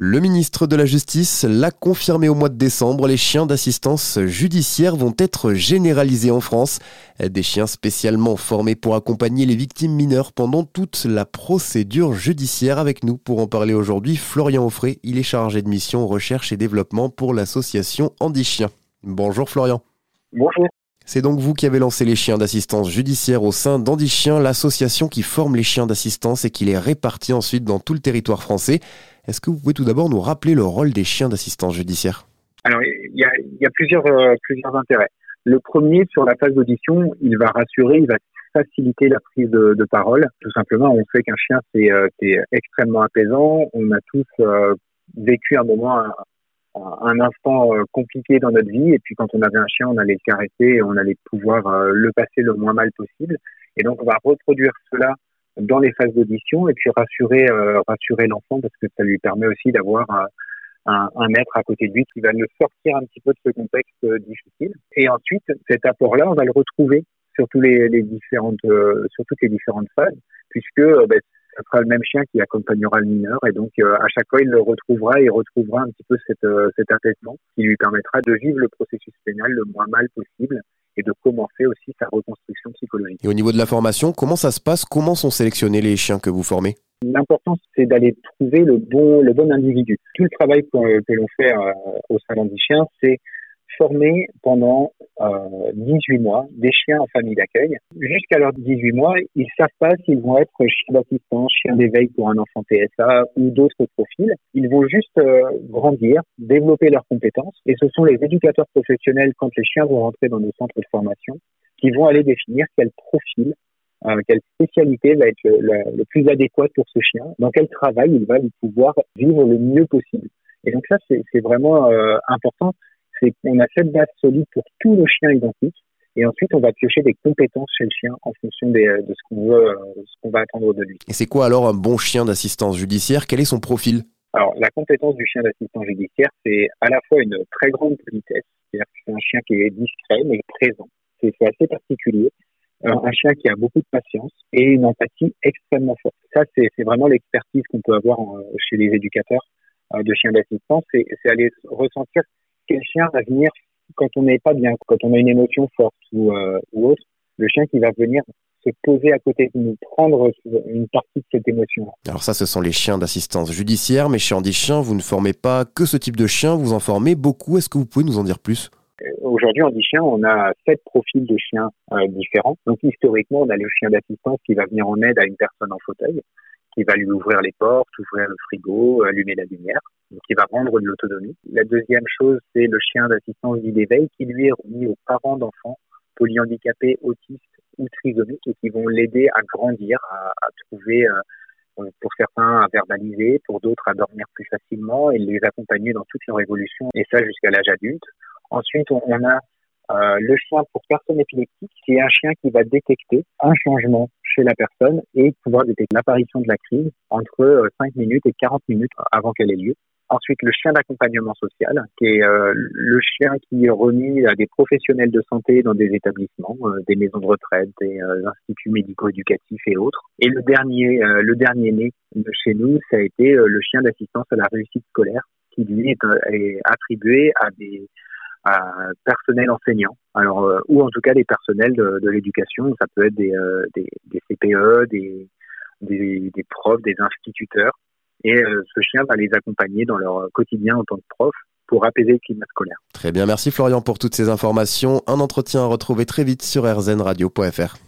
Le ministre de la Justice l'a confirmé au mois de décembre, les chiens d'assistance judiciaire vont être généralisés en France. Des chiens spécialement formés pour accompagner les victimes mineures pendant toute la procédure judiciaire. Avec nous pour en parler aujourd'hui, Florian Offray, il est chargé de mission recherche et développement pour l'association Andy Chien. Bonjour Florian. Bonjour. C'est donc vous qui avez lancé les chiens d'assistance judiciaire au sein d'Andy Chien, l'association qui forme les chiens d'assistance et qui les répartit ensuite dans tout le territoire français. Est-ce que vous pouvez tout d'abord nous rappeler le rôle des chiens d'assistance judiciaire? Alors, il y a, plusieurs, euh, plusieurs intérêts. Le premier, sur la phase d'audition, il va rassurer, il va faciliter la prise de, parole. Tout simplement, on sait qu'un chien, c'est euh, extrêmement apaisant. On a tous euh, vécu un moment, un, instant compliqué dans notre vie. Et puis, quand on avait un chien, on allait le caresser et on allait pouvoir le passer le moins mal possible. Et donc, on va reproduire cela dans les phases d'audition et puis rassurer euh, rassurer l'enfant parce que ça lui permet aussi d'avoir un, maître à côté de lui qui va le sortir un petit peu de ce contexte euh, difficile. Et ensuite, cet apport-là, on va le retrouver sur, tous les, différentes, euh, sur toutes les différentes phases, puisque ben, ce sera le même chien qui accompagnera le mineur et donc à chaque fois il le retrouvera et retrouvera un petit peu cet, cet apaisement qui lui permettra de vivre le processus pénal le moins mal possible et de commencer aussi sa reconstruction psychologique. Et au niveau de la formation, comment ça se passe? Comment sont sélectionnés les chiens que vous formez? L'important, c'est d'aller trouver le bon, le bon individu. Tout le travail que, l'on fait euh, au Salon des chiens, c'est former pendant euh, 18 mois des chiens en famille d'accueil. Jusqu'à leurs 18 mois, ils savent pas s'ils vont être chiens d'assistance, chiens d'éveil pour un enfant TSA ou d'autres profils. Ils vont juste euh, grandir, développer leurs compétences et ce sont les éducateurs professionnels, quand les chiens vont rentrer dans nos centres de formation, qui vont aller définir quel profil euh, quelle spécialité va être le, plus adéquat pour ce chien, dans quel travail il va pouvoir vivre le mieux possible. Et donc ça, c'est vraiment euh, important c'est qu'on a cette base solide pour tous nos chiens identiques. Et ensuite, on va piocher des compétences chez le chien en fonction de ce qu'on veut, euh, ce qu'on va attendre de lui. Et c'est quoi alors un bon chien d'assistance judiciaire? Quel est son profil? Alors, la compétence du chien d'assistance judiciaire, c'est à la fois une très grande politesse, c'est-à-dire que c'est un chien qui est discret mais présent. C'est assez particulier. Euh, un chien qui a beaucoup de patience et une empathie extrêmement forte. Ça, c'est vraiment l'expertise qu'on peut avoir euh, chez les éducateurs de chiens d'assistance, c'est aller ressentir quel chien va venir quand on n'est pas bien, quand on a une émotion forte ou, euh, ou autre, le chien qui va venir se poser à côté de nous, prendre une partie de cette émotion. Alors ça, ce sont les chiens d'assistance judiciaire, mais chez Andy Chien, vous ne formez pas que ce type de chien, vous en formez beaucoup. Est-ce que vous pouvez nous en dire plus? Euh, Aujourd'hui, en Chien, on a sept profils de chiens euh, différents. Donc historiquement, on a le chien d'assistance qui va venir en aide à une personne en fauteuil qui va lui ouvrir les portes, ouvrir le frigo, allumer la lumière, qui va rendre de l'autonomie. La deuxième chose, c'est le chien d'assistance vie d'éveil qui lui est remis aux parents d'enfants polyhandicapés, autistes ou trisomiques et qui vont l'aider à grandir, à, trouver, euh, pour certains, à verbaliser, pour d'autres, à dormir plus facilement et les accompagner dans toute leur évolution, et ça jusqu'à l'âge adulte. Ensuite, on, a euh, le chien pour personne épileptique, c'est un chien qui va détecter un changement chez la personne et pouvoir détecter l'apparition de la crise entre 5 euh, minutes et 40 minutes avant qu'elle ait lieu. Ensuite, le chien d'accompagnement social, qui est euh, le chien qui est remis à des professionnels de santé dans des établissements, des maisons de retraite, des instituts médico-éducatifs et autres. Et le dernier, le dernier né de chez nous, ça a été le chien d'assistance à la réussite scolaire, qui lui est, est attribué à des personnel enseignant, alors euh, ou en tout cas des personnels de, l'éducation. Ça peut être des, euh, des, des CPE, des, des, des, profs, des instituteurs. Et euh, ce chien va les accompagner dans leur quotidien en tant que prof pour apaiser le climat scolaire. Très bien, merci Florian pour toutes ces informations. Un entretien à retrouver très vite sur rzradio.fr.